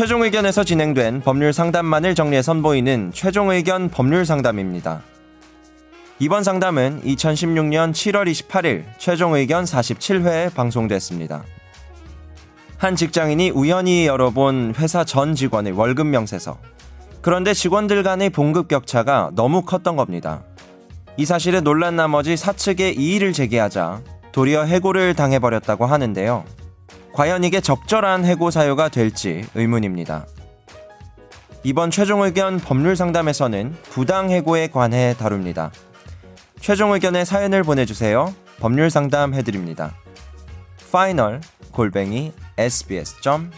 최종 의견에서 진행된 법률 상담만을 정리해 선보이는 최종 의견 법률 상담입니다. 이번 상담은 2016년 7월 28일 최종 의견 47회에 방송됐습니다. 한 직장인이 우연히 열어본 회사 전 직원의 월급 명세서. 그런데 직원들 간의 봉급 격차가 너무 컸던 겁니다. 이 사실에 놀란 나머지 사측에 이의를 제기하자 도리어 해고를 당해버렸다고 하는데요. 과연 이게 적절한 해고 사유가 될지 의문입니다. 이번 최종 의견 법률 상담에서는 부당 해고에 관해 다룹니다. 최종 의견의 사연을 보내주세요. 법률 상담 해드립니다. final 골뱅이 sbs.co.kr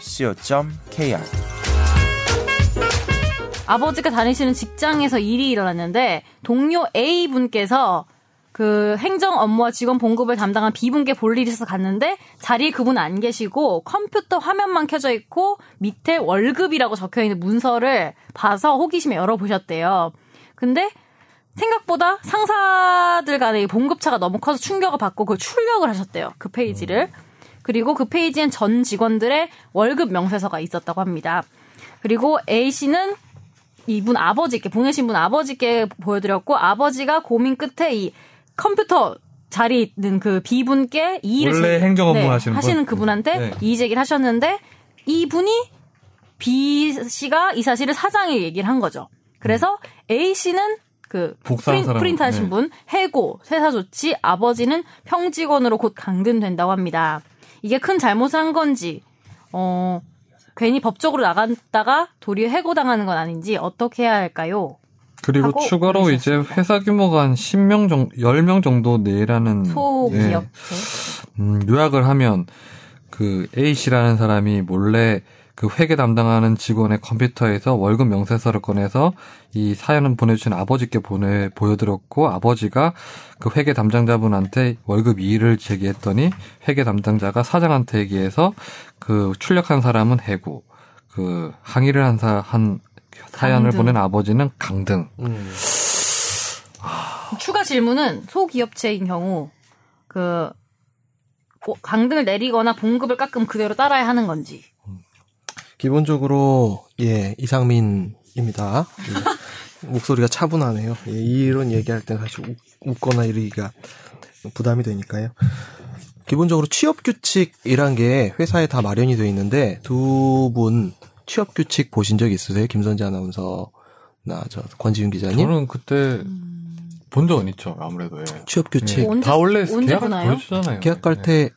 아버지가 다니시는 직장에서 일이 일어났는데 동료 A 분께서 그 행정 업무와 직원 봉급을 담당한 B분께 볼 일이 있어서 갔는데 자리에 그분 안 계시고 컴퓨터 화면만 켜져 있고 밑에 월급이라고 적혀 있는 문서를 봐서 호기심에 열어보셨대요. 근데 생각보다 상사들 간의 봉급차가 너무 커서 충격을 받고 그걸 출력을 하셨대요. 그 페이지를. 그리고 그 페이지엔 전 직원들의 월급 명세서가 있었다고 합니다. 그리고 A 씨는 이분 아버지께 보내신 분 아버지께 보여드렸고 아버지가 고민 끝에 이 컴퓨터 자리에 있는 그 B분께 이의를 원래 행정 업무 하시는 분? 그분한테 네. 이의 제기를 하셨는데 이분이 B 씨가 이 사실을 사장에 얘기를 한 거죠. 그래서 A 씨는 그 프린, 프린트 하신 네. 분 해고 세사 조치 아버지는 평직원으로 곧 강등된다고 합니다. 이게 큰 잘못을 한 건지 어 괜히 법적으로 나갔다가 도리어 해고당하는 건 아닌지 어떻게 해야 할까요? 그리고 추가로 이제. 회사 규모가 한 10명 정도, 10명 정도 내라는 소기업체. 음, 요약을 하면 그 A 씨라는 사람이 몰래 그 회계 담당하는 직원의 컴퓨터에서 월급 명세서를 꺼내서 이 사연을 보내주신 아버지께 보내 보여드렸고 아버지가 그 회계 담당자분한테 월급 이의를 제기했더니 회계 담당자가 사장한테 얘기해서 그 출력한 사람은 해고 그 항의를 한 사 한 사연을 강등. 보낸 아버지는 강등. 음. 추가 질문은 소기업체인 경우 그 고- 강등을 내리거나 봉급을 깎으면 그대로 따라야 하는 건지. 기본적으로 예 이상민입니다. 예. 목소리가 차분하네요. 예, 이런 얘기할 때 사실 웃, 웃거나 이러기가 부담이 되니까요. 기본적으로 취업 규칙이란 게 회사에 다 마련이 되어 있는데 두 분 취업 규칙 보신 적 있으세요? 김선재 아나운서나 저 권지윤 기자님? 저는 그때 본 적은 있죠. 아무래도 예. 취업 규칙 언제- 다 원래 언제 계약 보나요? 보여주잖아요. 계약 갈 예. 때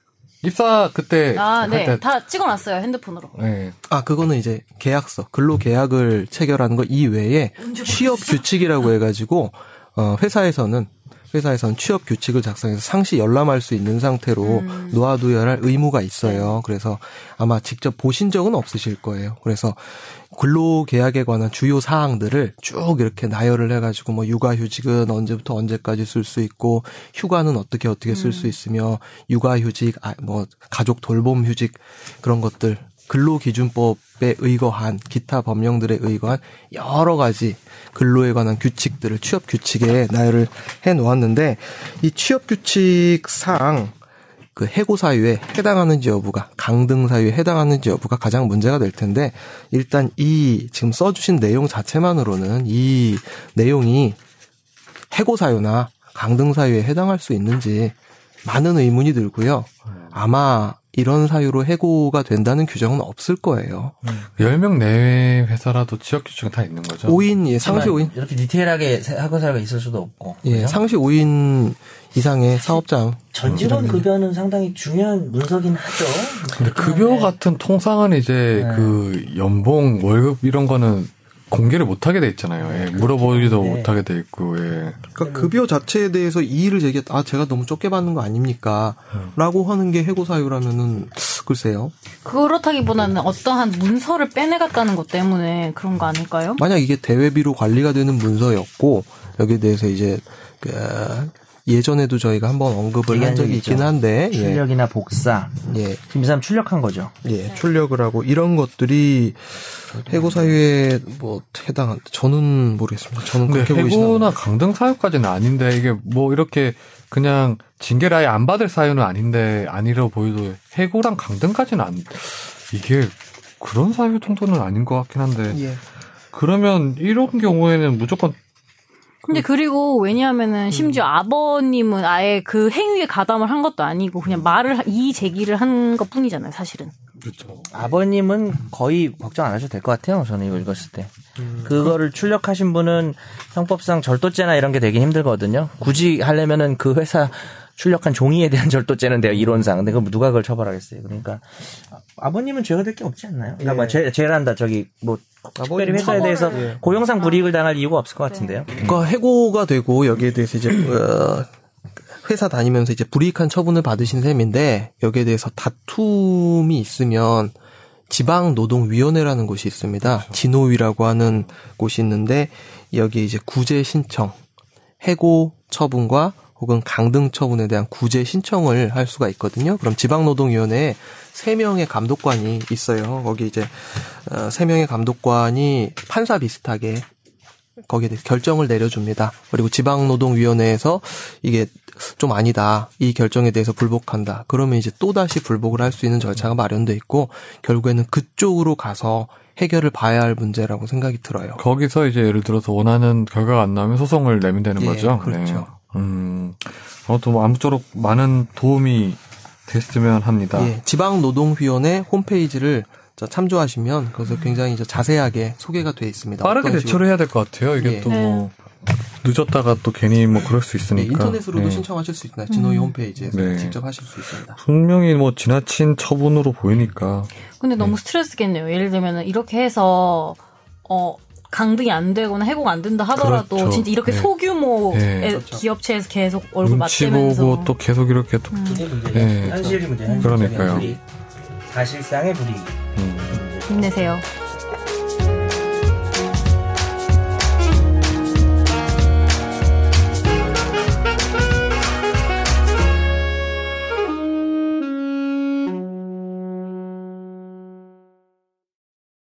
입사 그때 아, 할 네. 때- 다 찍어놨어요, 핸드폰으로. 네. 아, 그거는 이제 계약서, 근로 계약을 체결하는 거 이외에 취업 규칙이라고 해가지고, 어, 회사에서는, 회사에서는 취업 규칙을 작성해서 상시 열람할 수 있는 상태로 음. 놓아두어야 할 의무가 있어요. 그래서 아마 직접 보신 적은 없으실 거예요. 그래서 근로 계약에 관한 주요 사항들을 쭉 이렇게 나열을 해가지고 뭐 육아휴직은 언제부터 언제까지 쓸 수 있고 휴가는 어떻게 어떻게 쓸 수 있으며 육아휴직, 아, 뭐 가족 돌봄 휴직 그런 것들 근로기준법에 의거한 기타 법령들에 의거한 여러 가지 근로에 관한 규칙들을 취업 규칙에 나열을 해 놓았는데 이 취업 규칙상 그 해고 사유에 해당하는지 여부가 강등 사유에 해당하는지 여부가 가장 문제가 될 텐데 일단 이 지금 써주신 내용 자체만으로는 이 내용이 해고 사유나 강등 사유에 해당할 수 있는지 많은 의문이 들고요. 아마 이런 사유로 해고가 된다는 규정은 없을 거예요. 10명 내외 회사라도 지역 규칙은 다 있는 거죠. 5인, 예, 상시 5인. 이렇게 디테일하게 학원사가 있을 수도 없고. 예, 그죠? 상시 5인 이상의 사업장. 전 직원 급여는 상당히 중요한 문서긴 하죠. 근데 급여 같은 통상은 이제 네. 그 연봉, 월급 이런 거는 공개를 못 하게 돼 있잖아요. 예. 물어보기도 네. 못 하게 돼 있고. 예. 그러니까 급여 자체에 대해서 이의를 제기했, 아, 제가 너무 적게 받는 거 아닙니까? 라고 하는 게 해고 사유라면은, 글쎄요. 그렇다기보다는 어떠한 문서를 빼내갔다는 것 때문에 그런 거 아닐까요? 만약 이게 대외비로 관리가 되는 문서였고, 여기에 대해서 이제, 그, 예전에도 저희가 한번 언급을 한 적이 있긴. 한데, 예, 출력이나 복사. 예, 지금 이 사람 출력한 거죠. 예, 출력을 하고, 이런 것들이 해고 사유에 뭐, 해당한, 저는 모르겠습니다. 저는 그렇게 보이시나 해고나 강등 사유까지는 아닌데 이게 뭐 이렇게 그냥 징계를 아예 안 받을 사유는 아닌데 아니라고 보여도 해고랑 강등까지는 안 이게 그런 사유 정도는 아닌 것 같긴 한데 예. 그러면 이런 경우에는 무조건 근데 그리고 왜냐하면은 심지어 아버님은 아예 그 행위에 가담을 한 것도 아니고 그냥 말을 이 제기를 한 것 뿐이잖아요, 사실은. 그렇죠. 아버님은 거의 걱정 안 하셔도 될 것 같아요. 저는 이거 읽었을 때. 그거를 출력하신 분은 형법상 절도죄나 이런 게 되게 힘들거든요. 굳이 하려면은 그 회사 출력한 종이에 대한 절도죄는 돼요 이론상. 근데 그럼 누가 그걸 처벌하겠어요. 그러니까 아버님은 죄가 될 게 없지 않나요? 그러니까 뭐 죄, 죄란다 저기 뭐 특별히 회사에 대해서 예. 고용상 불이익을 당할 이유가 없을 것 같은데요. 그러니까 해고가 되고 여기에 대해서 이제 어, 회사 다니면서 이제 불이익한 처분을 받으신 셈인데 여기에 대해서 다툼이 있으면 지방노동위원회라는 곳이 있습니다. 진호위라고 하는 곳이 있는데 여기 이제 구제 신청, 해고 처분과 혹은 강등 처분에 대한 구제 신청을 할 수가 있거든요. 그럼 지방노동위원회에 세 명의 감독관이 있어요. 거기 이제 어, 세 명의 감독관이 판사 비슷하게 거기에 대해서 결정을 내려줍니다. 그리고 지방노동위원회에서 이게 좀 아니다. 이 결정에 대해서 불복한다. 그러면 이제 또다시 불복을 할 수 있는 절차가 마련돼 있고 결국에는 그쪽으로 가서 해결을 봐야 할 문제라고 생각이 들어요. 거기서 이제 예를 들어서 원하는 결과가 안 나오면 소송을 내면 되는 예, 거죠. 그렇죠. 네. 음, 아무튼 뭐 아무쪼록 많은 도움이 됐으면 합니다. 예, 지방노동위원회 홈페이지를 저 참조하시면 거기서 굉장히 이제 자세하게 소개가 돼 있습니다. 빠르게 대처를 해야 될 것 같아요. 이게 예. 또 뭐 늦었다가 또 괜히 뭐 그럴 수 예, 있으니까. 인터넷으로도 네. 신청하실 수 있나요? 진호위 홈페이지에서 네. 직접 하실 수 있습니다. 분명히 뭐 지나친 처분으로 보이니까 근데 너무 스트레스겠네요. 예를 들면 이렇게 해서 어 강등이 안 되거나 해고가 안 된다 하더라도 그렇죠. 진짜 이렇게 네. 소규모의 네. 기업체에서 계속 얼굴 맞대면서 보고 또 계속 이렇게 또 문제죠. 네. 현실이 문제. 그러니까요. 사실상의 불이익. 음. 힘내세요.